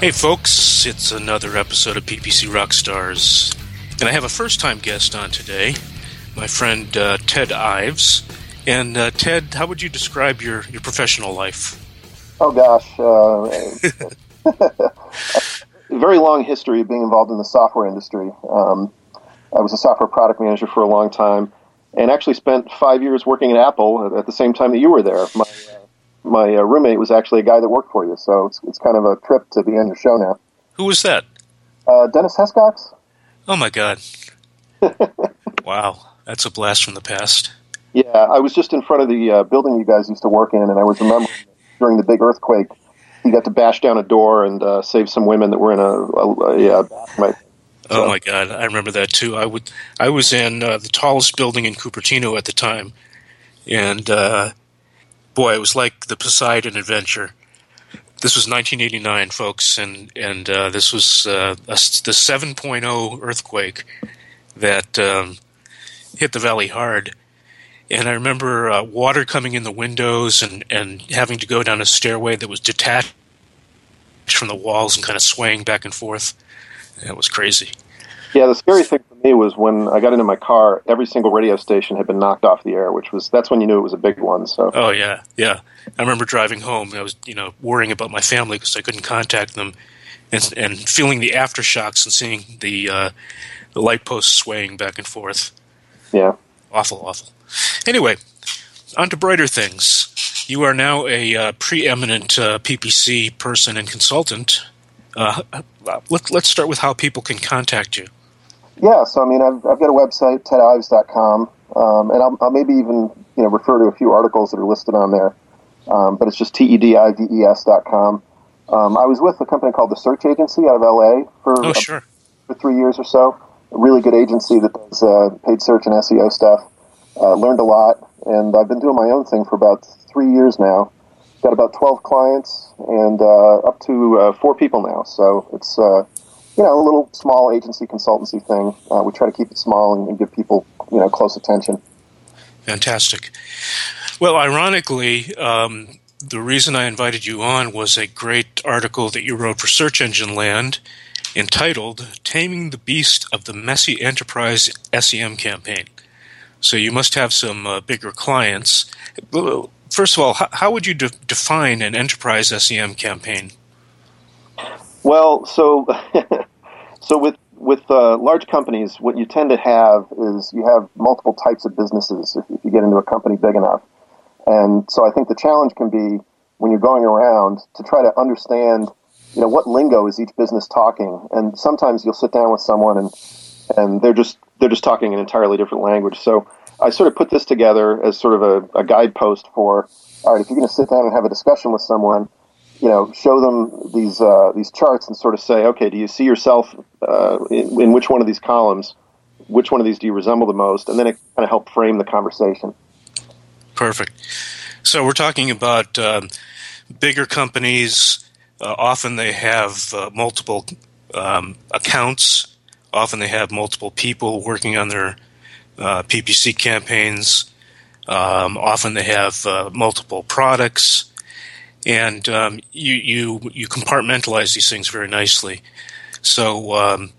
Hey, folks, it's another episode of PPC Rockstars. And I have a first time guest on today, my friend uh, Ted Ives. And uh, Ted, how would you describe your, your professional life? Oh, gosh. Uh, very long history of being involved in the software industry. Um, I was a software product manager for a long time and actually spent five years working at Apple at the same time that you were there. My, uh, my uh, roommate was actually a guy that worked for you, so it's, it's kind of a trip to be on your show now. Who was that? Uh, Dennis Hescox. Oh my God! wow, that's a blast from the past. Yeah, I was just in front of the uh, building you guys used to work in, and I was remembering during the big earthquake, he got to bash down a door and uh, save some women that were in a, a, a, a my, Oh my God, I remember that too. I would, I was in uh, the tallest building in Cupertino at the time, and uh, boy, it was like the Poseidon Adventure. This was 1989, folks, and and uh, this was uh, a, the 7.0 earthquake that um, hit the valley hard. And I remember uh, water coming in the windows and, and having to go down a stairway that was detached from the walls and kind of swaying back and forth. That was crazy. Yeah, the scary thing for me was when I got into my car, every single radio station had been knocked off the air, which was that's when you knew it was a big one. So. Oh yeah, yeah. I remember driving home. I was you know worrying about my family because I couldn't contact them, and, and feeling the aftershocks and seeing the uh, the light posts swaying back and forth. Yeah. Awful, awful. Anyway, on to brighter things. You are now a uh, preeminent uh, PPC person and consultant. Uh, let, let's start with how people can contact you. Yeah, so I mean, I've, I've got a website, tedives.com, um, and I'll, I'll, maybe even you know refer to a few articles that are listed on there. Um, but it's just tedives.com. Um, I was with a company called the Search Agency out of LA for oh, sure. for three years or so. A really good agency that does uh, paid search and SEO stuff. Uh, learned a lot, and I've been doing my own thing for about three years now. Got about 12 clients and uh, up to uh, four people now. So it's uh, you know, a little small agency consultancy thing. Uh, we try to keep it small and, and, give people, you know, close attention. Fantastic. Well, ironically, um, the reason I invited you on was a great article that you wrote for Search Engine Land entitled Taming the Beast of the Messy Enterprise SEM Campaign. So you must have some uh, bigger clients. First of all, how, how would you de- define an enterprise SEM campaign? Well, so so with with uh, large companies, what you tend to have is you have multiple types of businesses if, if you get into a company big enough. And so I think the challenge can be when you're going around to try to understand, you know, what lingo is each business talking. And sometimes you'll sit down with someone and and they're just they're just talking an entirely different language. So I sort of put this together as sort of a, a guidepost for all right, if you're going to sit down and have a discussion with someone, you know, show them these uh, these charts and sort of say, okay, do you see yourself uh, in, in, which one of these columns? Which one of these do you resemble the most? And then it kind of help frame the conversation. Perfect. So we're talking about um, bigger companies. Uh, often they have uh, multiple um, accounts. Often they have multiple people working on their uh, PPC campaigns. Um, often they have uh, multiple products and um, you you you compartmentalize these things very nicely. So, um,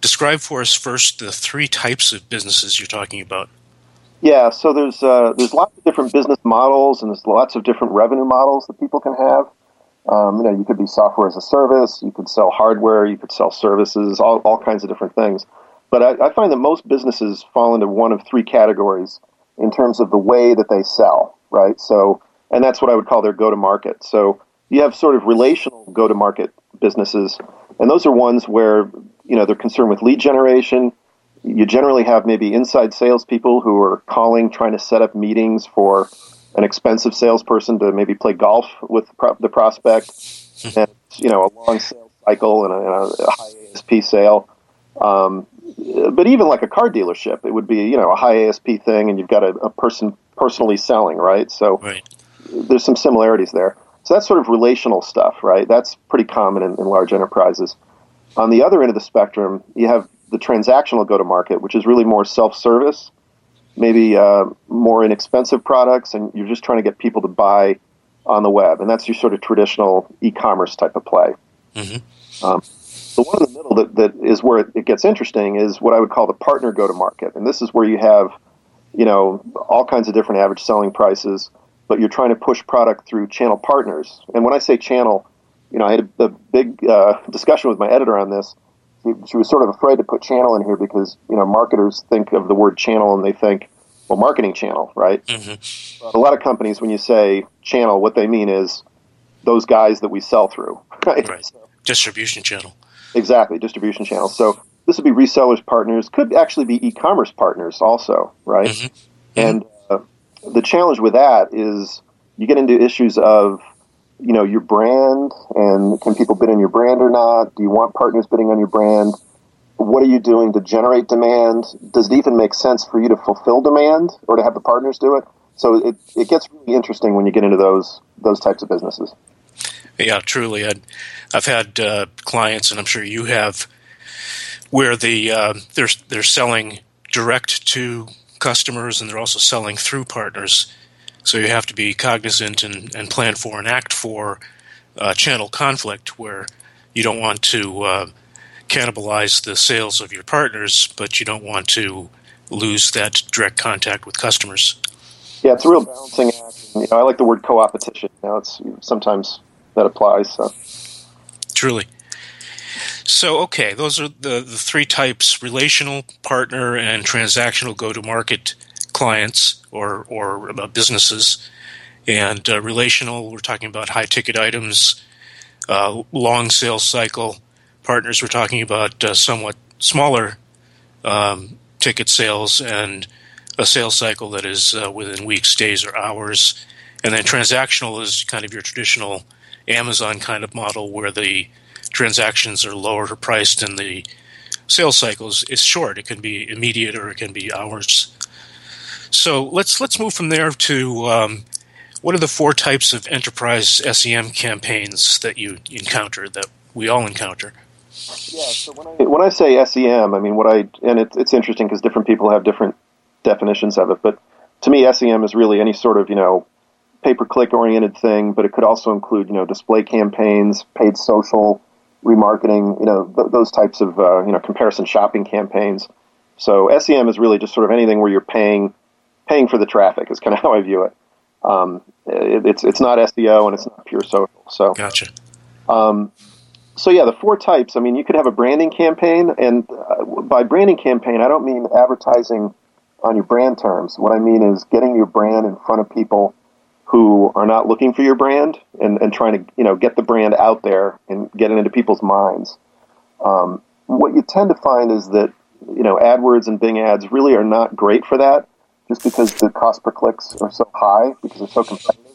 describe for us first the three types of businesses you're talking about. Yeah, so there's uh, there's lots of different business models, and there's lots of different revenue models that people can have. Um, you know, you could be software as a service, you could sell hardware, you could sell services, all, all kinds of different things. But I, I find that most businesses fall into one of three categories in terms of the way that they sell, right? So and that's what I would call their go to market. So you have sort of relational go to market businesses, and those are ones where you know they're concerned with lead generation. You generally have maybe inside salespeople who are calling, trying to set up meetings for an expensive salesperson to maybe play golf with the prospect, and you know a long sales cycle and a, and a high ASP sale. Um, but even like a car dealership, it would be you know a high ASP thing, and you've got a, a person personally selling, right? So right. There's some similarities there. So that's sort of relational stuff, right? That's pretty common in, in large enterprises. On the other end of the spectrum, you have the transactional go to market, which is really more self service, maybe uh, more inexpensive products, and you're just trying to get people to buy on the web. And that's your sort of traditional e commerce type of play. Mm-hmm. Um, the one in the middle that, that is where it, it gets interesting is what I would call the partner go to market. And this is where you have, you know, all kinds of different average selling prices, but you're trying to push product through channel partners. And when I say channel, you know, I had a, a big uh, discussion with my editor on this. She was sort of afraid to put channel in here because, you know, marketers think of the word channel and they think, well, marketing channel, right? Mm-hmm. A lot of companies, when you say channel, what they mean is those guys that we sell through, right? Right. Distribution channel. Exactly, distribution channel. So this would be resellers, partners, could actually be e-commerce partners also, right? Mm-hmm. And the challenge with that is you get into issues of, you know, your brand and can people bid on your brand or not? Do you want partners bidding on your brand? What are you doing to generate demand? Does it even make sense for you to fulfill demand or to have the partners do it? So it, it gets really interesting when you get into those those types of businesses. Yeah, truly. i have had uh, clients, and I'm sure you have, where the uh, they're they're selling direct to customers, and they're also selling through partners. So you have to be cognizant and, and plan for and act for uh, channel conflict, where you don't want to uh, cannibalize the sales of your partners, but you don't want to lose that direct contact with customers. Yeah, it's a real balancing act. You know, I like the word co-opetition. You know, it's sometimes that applies. So. Truly. So, okay, those are the, the three types relational, partner, and transactional go to market clients or, or uh, businesses. And uh, relational, we're talking about high ticket items, uh, long sales cycle. Partners, we're talking about uh, somewhat smaller um, ticket sales and a sales cycle that is uh, within weeks, days, or hours. And then transactional is kind of your traditional Amazon kind of model where the transactions are lower priced and the sales cycles is short. It can be immediate or it can be hours. So let's let's move from there to um, what are the four types of enterprise SEM campaigns that you encounter that we all encounter? Yeah. So when I, when I say SEM, I mean what I and it, it's interesting because different people have different definitions of it. But to me, SEM is really any sort of you know pay per click oriented thing, but it could also include you know display campaigns, paid social remarketing, you know th- those types of uh, you know comparison shopping campaigns. So SEM is really just sort of anything where you're paying paying for the traffic is kind of how I view it. Um, it it's it's not SEO and it's not pure social. So gotcha. Um, so yeah, the four types. I mean, you could have a branding campaign, and uh, by branding campaign, I don't mean advertising on your brand terms. What I mean is getting your brand in front of people who are not looking for your brand and, and trying to you know get the brand out there and get it into people's minds. Um, what you tend to find is that you know AdWords and Bing ads really are not great for that, just because the cost per clicks are so high because they're so competitive.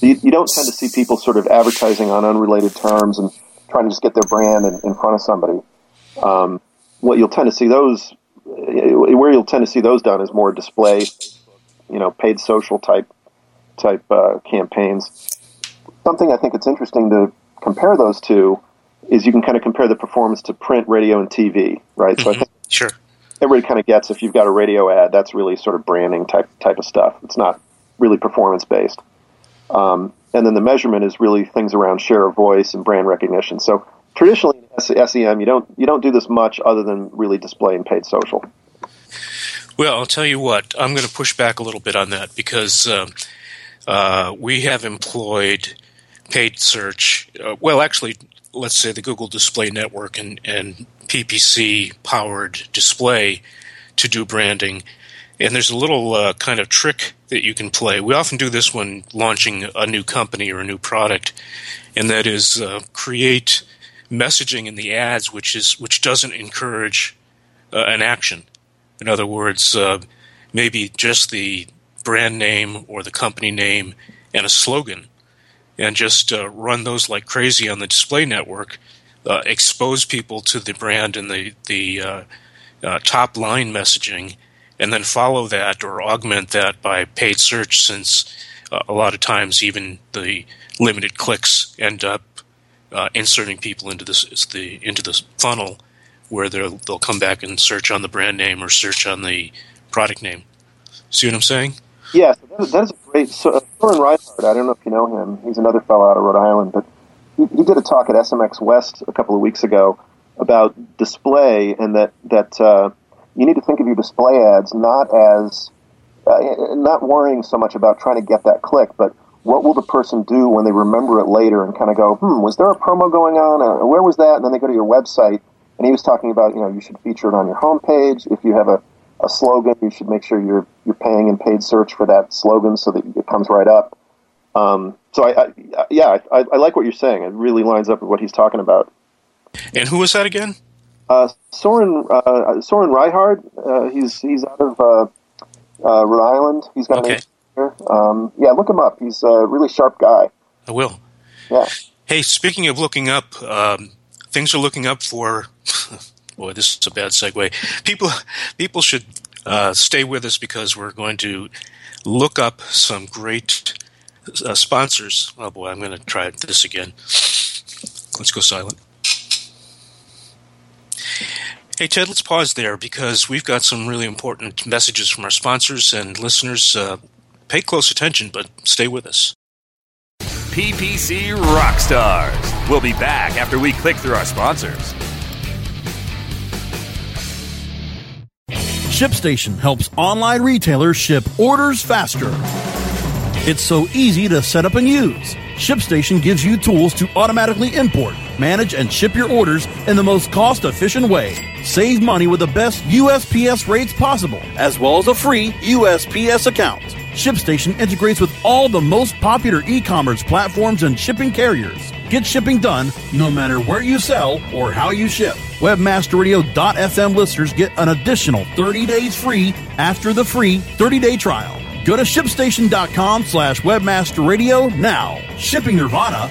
You, you don't tend to see people sort of advertising on unrelated terms and trying to just get their brand in, in front of somebody. Um, what you'll tend to see those where you'll tend to see those done is more display, you know, paid social type type uh, campaigns. Something I think it's interesting to compare those to is you can kind of compare the performance to print, radio, and TV, right? Mm-hmm. So I think sure. everybody kind of gets if you've got a radio ad, that's really sort of branding type type of stuff. It's not really performance based. Um, and then the measurement is really things around share of voice and brand recognition. So traditionally in SEM, you don't you don't do this much other than really display and paid social. Well, I'll tell you what. I'm going to push back a little bit on that because uh, uh, we have employed paid search. Uh, well, actually, let's say the Google Display Network and, and PPC powered display to do branding. And there's a little uh, kind of trick that you can play. We often do this when launching a new company or a new product, and that is uh, create messaging in the ads which is which doesn't encourage uh, an action. In other words, uh, maybe just the brand name or the company name and a slogan, and just uh, run those like crazy on the display network. uh, expose people to the brand and the the uh, uh, top line messaging, and then follow that or augment that by paid search. Since uh, a lot of times, even the limited clicks end up uh, inserting people into this the into the funnel where they'll they'll come back and search on the brand name or search on the product name. See what I'm saying? Yes, that is, that is a great. So, uh, Soren Reinhardt, I don't know if you know him. He's another fellow out of Rhode Island, but he, he did a talk at SMX West a couple of weeks ago about display and that that uh, you need to think of your display ads not as uh, not worrying so much about trying to get that click, but what will the person do when they remember it later and kind of go, hmm, was there a promo going on? Uh, where was that? And then they go to your website. And he was talking about, you know, you should feature it on your homepage. If you have a, a slogan, you should make sure you're you're paying in paid search for that slogan so that it comes right up. Um, so I, I yeah, I, I, like what you're saying. It really lines up with what he's talking about. And who was that again? Uh, Soren uh, Soren Reinhardt. Uh, he's he's out of uh, uh, Rhode Island. He's got okay. an um, yeah, look him up. He's a really sharp guy. I will. Yeah. Hey, speaking of looking up, um, things are looking up for. boy, this is a bad segue. People people should uh, stay with us because we're going to look up some great uh, sponsors. Oh boy, I'm going to try this again. Let's go silent. Hey, Ted, let's pause there because we've got some really important messages from our sponsors and listeners. Uh, pay close attention, but stay with us. PPC Rockstars. We'll be back after we click through our sponsors. ShipStation helps online retailers ship orders faster. It's so easy to set up and use. ShipStation gives you tools to automatically import, manage, and ship your orders in the most cost efficient way. Save money with the best USPS rates possible, as well as a free USPS account. ShipStation integrates with all the most popular e commerce platforms and shipping carriers. Get shipping done no matter where you sell or how you ship. Webmasterradio.fm listeners get an additional 30 days free after the free 30 day trial. Go to shipstation.com slash webmasterradio now. Shipping Nirvana.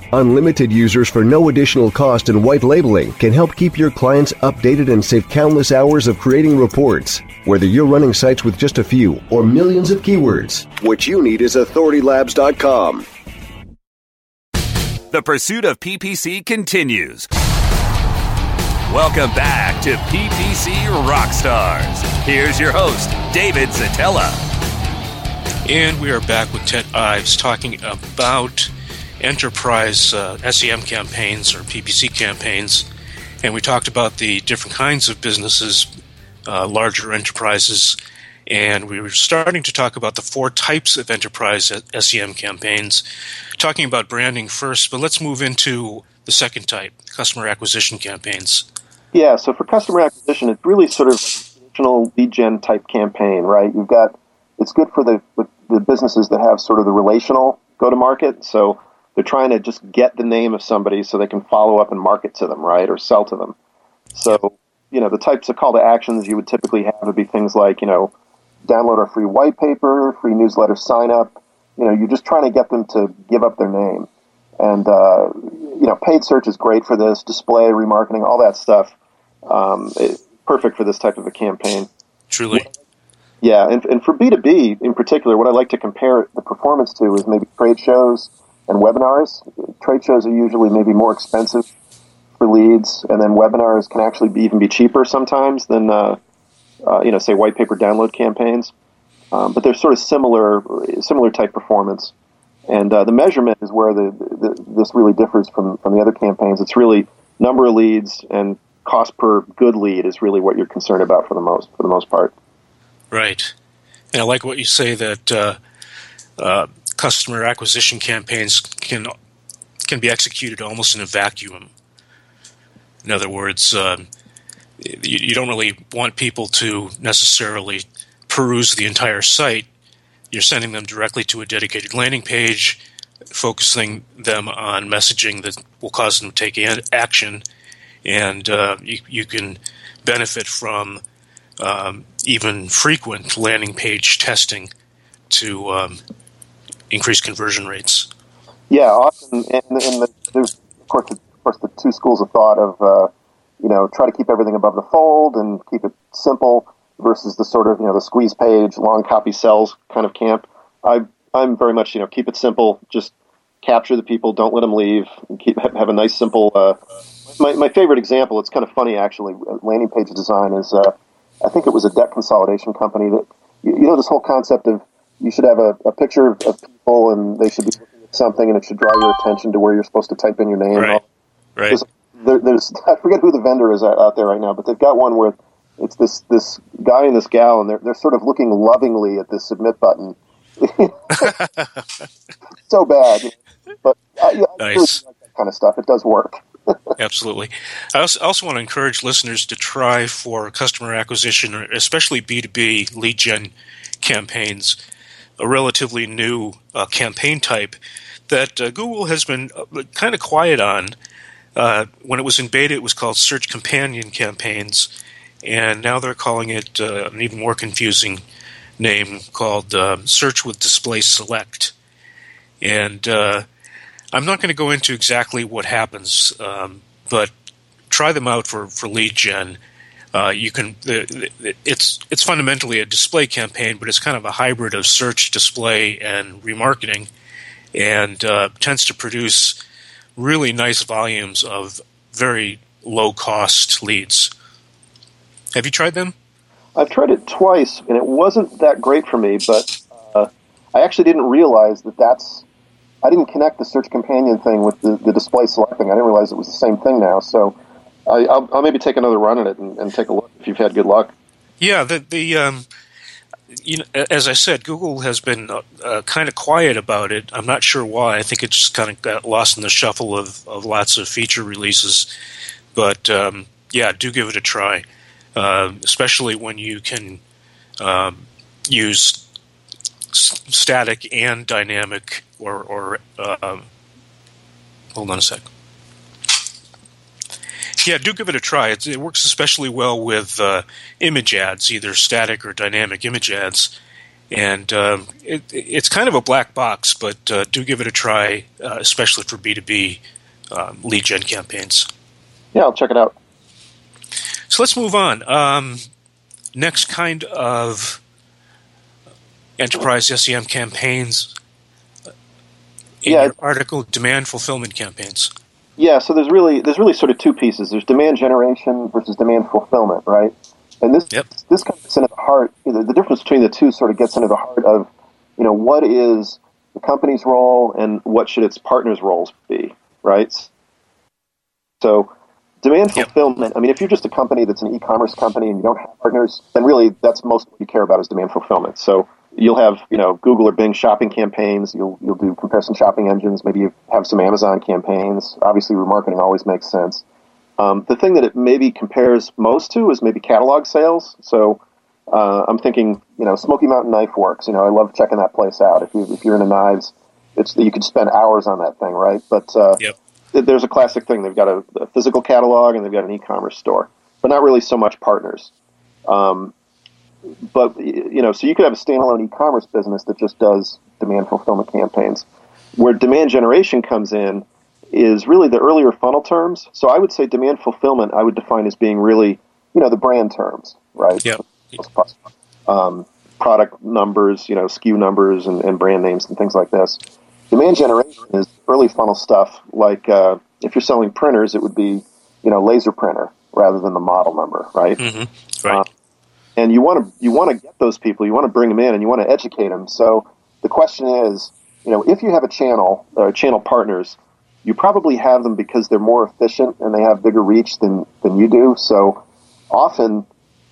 Unlimited users for no additional cost and white labeling can help keep your clients updated and save countless hours of creating reports. Whether you're running sites with just a few or millions of keywords, what you need is authoritylabs.com. The pursuit of PPC continues. Welcome back to PPC Rockstars. Here's your host, David Szetela. And we are back with Ted Ives talking about enterprise uh, SEM campaigns or PPC campaigns. And we talked about the different kinds of businesses, uh, larger enterprises, and we were starting to talk about the four types of enterprise SEM campaigns, talking about branding first, but let's move into the second type, customer acquisition campaigns. Yeah, so for customer acquisition, it's really sort of like a traditional lead gen type campaign, right? You've got it's good for the, the, the businesses that have sort of the relational go to market. So they're trying to just get the name of somebody so they can follow up and market to them, right, or sell to them. So you know the types of call to actions you would typically have would be things like you know download our free white paper, free newsletter sign up. You know, you're just trying to get them to give up their name. And, uh, you know, paid search is great for this, display, remarketing, all that stuff. Um, it, perfect for this type of a campaign. Truly. Yeah, and, and for B2B in particular, what I like to compare the performance to is maybe trade shows and webinars. Trade shows are usually maybe more expensive for leads, and then webinars can actually be even be cheaper sometimes than, uh, uh, you know, say white paper download campaigns. um, but they're sort of similar, similar type performance. And uh, the measurement is where the, the, this really differs from, from the other campaigns. It's really number of leads and cost per good lead is really what you're concerned about for the most for the most part. Right. And I like what you say that uh, uh, customer acquisition campaigns can can be executed almost in a vacuum. In other words, um, you, you, don't really want people to necessarily peruse the entire site. You're sending them directly to a dedicated landing page, focusing them on messaging that will cause them to take action, and uh, you, you, can benefit from um, even frequent landing page testing to um, increase conversion rates. Yeah, often, and, and the, there's of course, the, of course the two schools of thought of uh, you know try to keep everything above the fold and keep it simple versus the sort of you know the squeeze page, long copy cells kind of camp. I I'm very much you know keep it simple, just capture the people, don't let them leave, and keep have a nice simple. Uh, my my favorite example, it's kind of funny actually. Landing page design is uh, I think it was a debt consolidation company that you, you know this whole concept of you should have a, a picture of, of people and they should be looking at something and it should draw your attention to where you're supposed to type in your name. Right. Right. There's, there, there's I forget who the vendor is out there right now, but they've got one where it's this this guy and this gal, and they're they're sort of looking lovingly at this submit button. so bad, but uh, I, I nice. really like that kind of stuff. It does work. Absolutely. I also want to encourage listeners to try for customer acquisition, especially B2B lead gen campaigns, a relatively new uh, campaign type that uh, Google has been uh, kind of quiet on. Uh, when it was in beta, it was called Search Companion Campaigns, and now they're calling it uh, an even more confusing name called uh, Search with Display Select. And I'm not going to go into exactly what happens, um, but try them out for, for lead gen. Uh, you can it's it's fundamentally a display campaign, but it's kind of a hybrid of search, display, and remarketing, and uh, tends to produce really nice volumes of very low cost leads. Have you tried them? I've tried it twice, and it wasn't that great for me. But uh, I actually didn't realize that that's I didn't connect the search companion thing with the, the display selecting. I didn't realize it was the same thing now. So I, will maybe take another run at it and, and, take a look if you've had good luck. Yeah, the the um, you know, as I said, Google has been uh, uh, kind of quiet about it. I'm not sure why. I think it just kind of got lost in the shuffle of, of lots of feature releases. But um, yeah, do give it a try, uh, especially when you can um, use static and dynamic or, or um, hold on a sec. Yeah, do give it a try. It, it works especially well with uh, image ads, either static or dynamic image ads. And um, it, it's kind of a black box, but uh, do give it a try, uh, especially for B2B um, lead gen campaigns. Yeah, I'll check it out. So let's move on. Um, next kind of enterprise SEM campaigns in yeah. your article, demand fulfillment campaigns. Yeah, so there's really there's really sort of two pieces. There's demand generation versus demand fulfillment, right? And this yep. this gets into the heart. You know, the difference between the two sort of gets into the heart of, you know, what is the company's role and what should its partners' roles be, right? So, demand yep. fulfillment. I mean, if you're just a company that's an e-commerce company and you don't have partners, then really that's most what you care about is demand fulfillment. So you'll have you know Google or Bing shopping campaigns. You'll you'll do comparison shopping engines. Maybe you have some Amazon campaigns. Obviously, remarketing always makes sense. Um, the thing that it maybe compares most to is maybe catalog sales. So uh, I'm thinking you know Smoky Mountain Knife Works. You know I love checking that place out. If you if you're into knives, it's you could spend hours on that thing, right? But uh, yep. there's a classic thing. They've got a, a, physical catalog and they've got an e-commerce store, but not really so much partners. Um, but you know, so you could have a standalone e-commerce business that just does demand fulfillment campaigns. Where demand generation comes in is really the earlier funnel terms. So I would say demand fulfillment I would define as being really, you know, the brand terms, right? Yep. Um, product numbers, you know, SKU numbers and, and, brand names and things like this. Demand generation is early funnel stuff. Like uh, if you're selling printers, it would be, you know, laser printer rather than the model number, right? Mm-hmm. Right. Uh, and you want to you want to get those people, you want to bring them in, and you want to educate them. So the question is, you know, if you have a channel or uh, channel partners, you probably have them because they're more efficient and they have bigger reach than than you do. So often,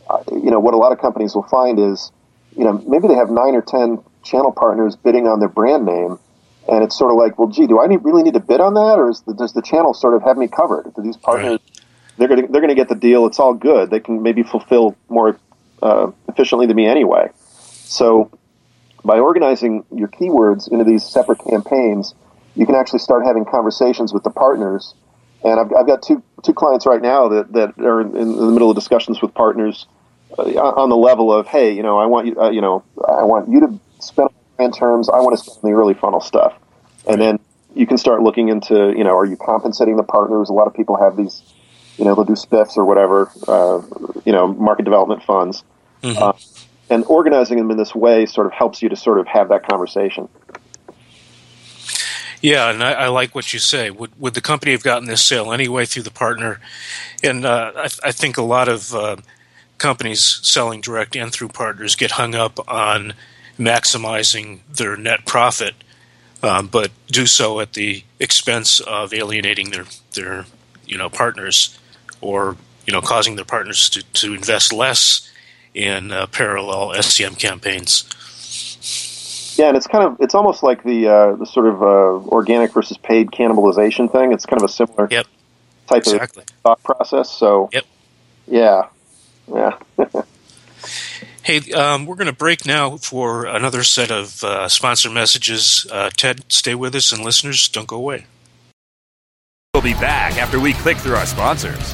uh, you know, what a lot of companies will find is, you know, maybe they have nine or ten channel partners bidding on their brand name. And it's sort of like, well, gee, do I need, really need to bid on that, or the, does the channel sort of have me covered? Do these partners right. they're going to they're going to get the deal? It's all good. They can maybe fulfill more uh, efficiently than me anyway. So by organizing your keywords into these separate campaigns, you can actually start having conversations with the partners. And I've, I've got two two clients right now that, that are in, in the middle of discussions with partners uh, on the level of, hey, you know, I want you, uh, you know, I want you to spend on terms. I want to spend on the early funnel stuff, and then you can start looking into, you know, are you compensating the partners? A lot of people have these, you know, they'll do spiffs or whatever, uh, you know, market development funds. Mm-hmm. Uh, and organizing them in this way sort of helps you to sort of have that conversation. Yeah, and I, I, like what you say. Would would the company have gotten this sale anyway through the partner? And uh, I, I, think a lot of uh, companies selling direct and through partners get hung up on maximizing their net profit, um, but do so at the expense of alienating their their you know partners, or you know causing their partners to, to invest less in uh, parallel SEM campaigns. Yeah, and it's kind of it's almost like the uh, the sort of uh, organic versus paid cannibalization thing. It's kind of a similar yep. type exactly. of thought process. So, yep. yeah, yeah. hey, um, we're going to break now for another set of uh, sponsor messages. Uh, Ted, stay with us, and listeners, don't go away. We'll be back after we click through our sponsors.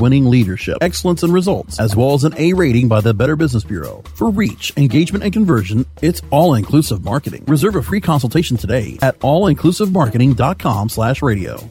winning leadership, excellence, and results, as well as an A rating by the Better Business Bureau. For reach, engagement, and conversion, it's All Inclusive Marketing. Reserve a free consultation today at allinclusivemarketing.com slash radio.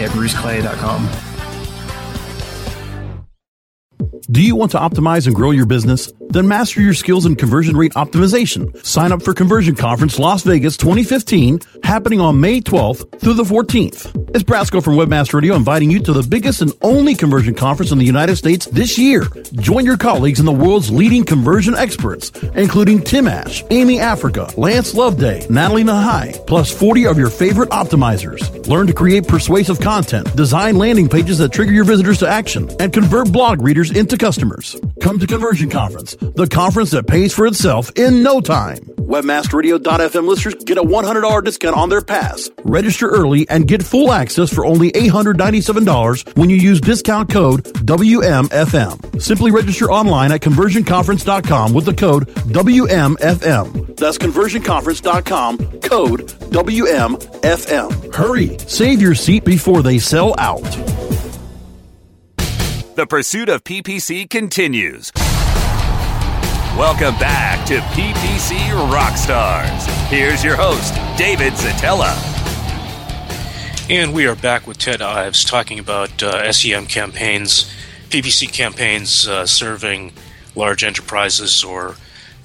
at bruceclay.com. Do you want to optimize and grow your business? Then master your skills in conversion rate optimization. Sign up for Conversion Conference Las Vegas 2015, happening on May 12th through the 14th. It's Brasco from Webmaster Radio inviting you to the biggest and only conversion conference in the United States this year. Join your colleagues and the world's leading conversion experts, including Tim Ash, Amy Africa, Lance Loveday, Natalie Nahai, plus 40 of your favorite optimizers. Learn to create persuasive content, design landing pages that trigger your visitors to action, and convert blog readers into customers. Come to Conversion Conference, the conference that pays for itself in no time. Webmasterradio.fm listeners get a $100 discount on their pass. Register early and get full access for only $897 when you use discount code WMFM. Simply register online at conversionconference.com with the code WMFM. That's conversionconference.com, code WMFM. Hurry, save your seat before they sell out. The pursuit of PPC continues. Welcome back to PPC Rockstars. Here's your host, David Szetela. And we are back with Ted Ives talking about uh, SEM campaigns, PPC campaigns uh, serving large enterprises or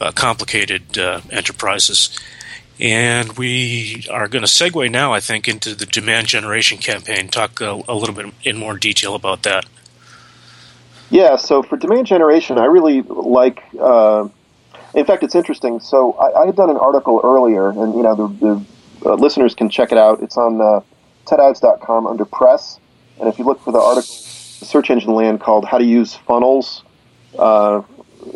uh, complicated uh, enterprises. And we are going to segue now, I think, into the demand generation campaign. Talk a, a little bit in more detail about that. Yeah, so for demand generation, I really like. Uh, in fact, it's interesting. So I, I, had done an article earlier, and you know the, the uh, listeners can check it out. It's on uh, tedives.com under press, and if you look for the article search engine land called How to Use Funnels. Uh,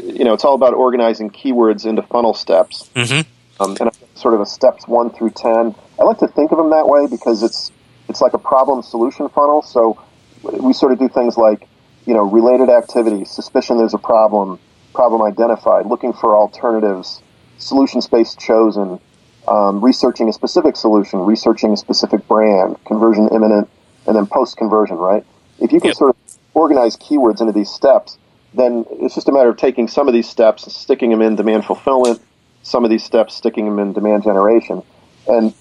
you know, it's all about organizing keywords into funnel steps. Mm-hmm. Um, and sort of a steps one through ten. I like to think of them that way because it's it's like a problem solution funnel. So we sort of do things like you know related activities, suspicion there's a problem, problem identified, looking for alternatives, solution space chosen, um, researching a specific solution, researching a specific brand, conversion imminent, and then post conversion. Right? If you can Yep. sort of organize keywords into these steps, then it's just a matter of taking some of these steps, and sticking them in demand fulfillment, some of these steps, sticking them in demand generation. And,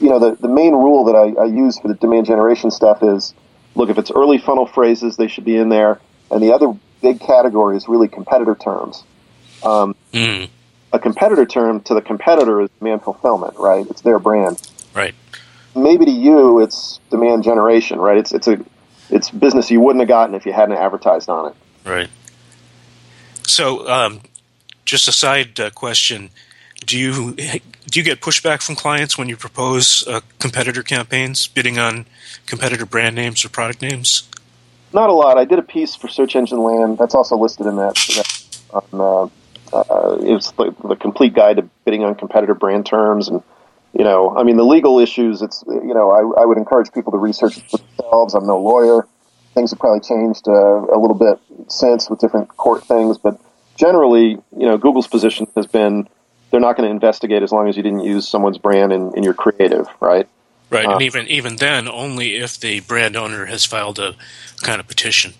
you know, the, the main rule that I, I use for the demand generation stuff is, look, if it's early funnel phrases, they should be in there. And the other big category is really competitor terms. Um, Mm. a competitor term to the competitor is demand fulfillment, right? It's their brand. Right. Maybe to you, it's demand generation, right? It's, it's a, it's business you wouldn't have gotten if you hadn't advertised on it. Right. So, um, just a side uh, question: Do you do you get pushback from clients when you propose uh, competitor campaigns, bidding on competitor brand names or product names? Not a lot. I did a piece for Search Engine Land. That's also listed in that. on, uh, uh, it's the, the complete guide to bidding on competitor brand terms, and you know, I mean, the legal issues. It's you know, I, I would encourage people to research it for themselves. I'm no lawyer. Things have probably changed uh, a little bit since with different court things, but generally, you know, Google's position has been they're not going to investigate as long as you didn't use someone's brand in, in your creative, right? Right, Uh, and even even then, only if the brand owner has filed a kind of petition.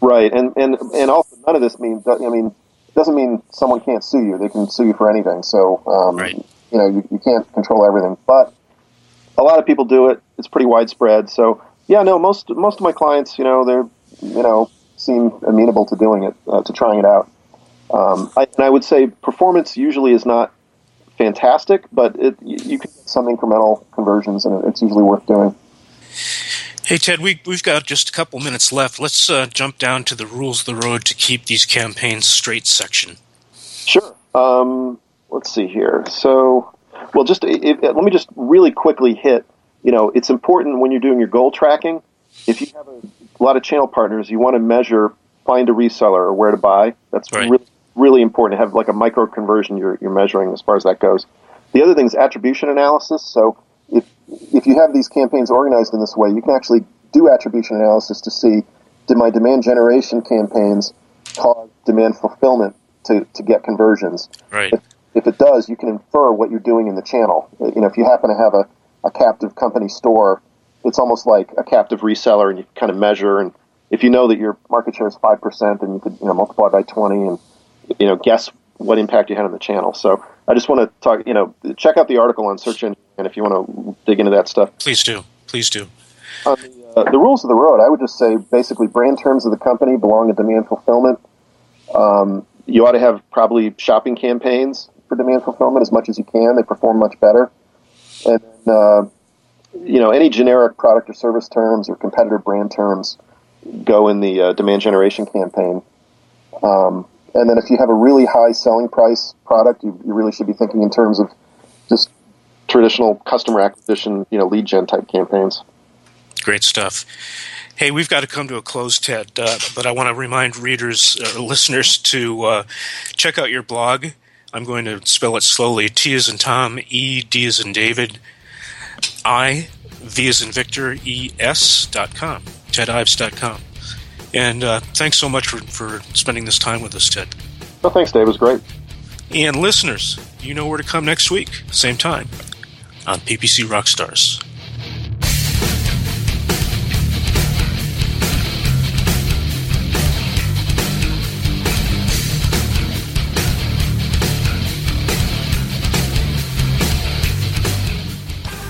Right, and and and also none of this means. I mean, it doesn't mean someone can't sue you. They can sue you for anything. So, um, Right. you know, you, you can't control everything. But a lot of people do it. It's pretty widespread. So, yeah, no, most most of my clients, you know, they're you know seem amenable to doing it, uh, to trying it out. Um, I, and I would say performance usually is not fantastic, but it, you, you can get some incremental conversions, and it's usually worth doing. Hey Ted, we we've got just a couple minutes left. Let's uh, jump down to the rules of the road to keep these campaigns straight section. Sure. Um, let's see here. So, well, just if- let me just really quickly hit. You know, it's important when you're doing your goal tracking. If you have a lot of channel partners, you want to measure find a reseller or where to buy. That's Right. really really important to have like a micro conversion you're, you're measuring as far as that goes. The other thing is attribution analysis. So if if you have these campaigns organized in this way, you can actually do attribution analysis to see did my demand generation campaigns cause demand fulfillment to, to get conversions. Right. If, if it does, you can infer what you're doing in the channel. You know, if you happen to have a, a captive company store, it's almost like a captive reseller, and you kind of measure. And if you know that your market share is five percent, then you could you know multiply by twenty, and you know guess what impact you had on the channel. So I just want to talk. You know, check out the article on Search Engine, and if you want to dig into that stuff. Please do. Please do. On the, uh, the rules of the road, I would just say basically brand terms of the company belong to demand fulfillment. Um, you ought to have probably shopping campaigns for demand fulfillment as much as you can. They perform much better. And uh, you know, any generic product or service terms or competitor brand terms go in the uh, demand generation campaign. Um, and then if you have a really high selling price product, you, you really should be thinking in terms of just traditional customer acquisition, you know, lead gen type campaigns. Great stuff. Hey, we've got to come to a close, Ted, uh, but I want to remind readers, uh, listeners, to uh, check out your blog. I'm going to spell it slowly T is in Tom, E, D is in David, I, V is in Victor, E, S dot com, TedIves.com. And uh, thanks so much for, for spending this time with us, Ted. Well, thanks, Dave. It was great. And listeners, you know where to come next week, same time, on PPC Rockstars.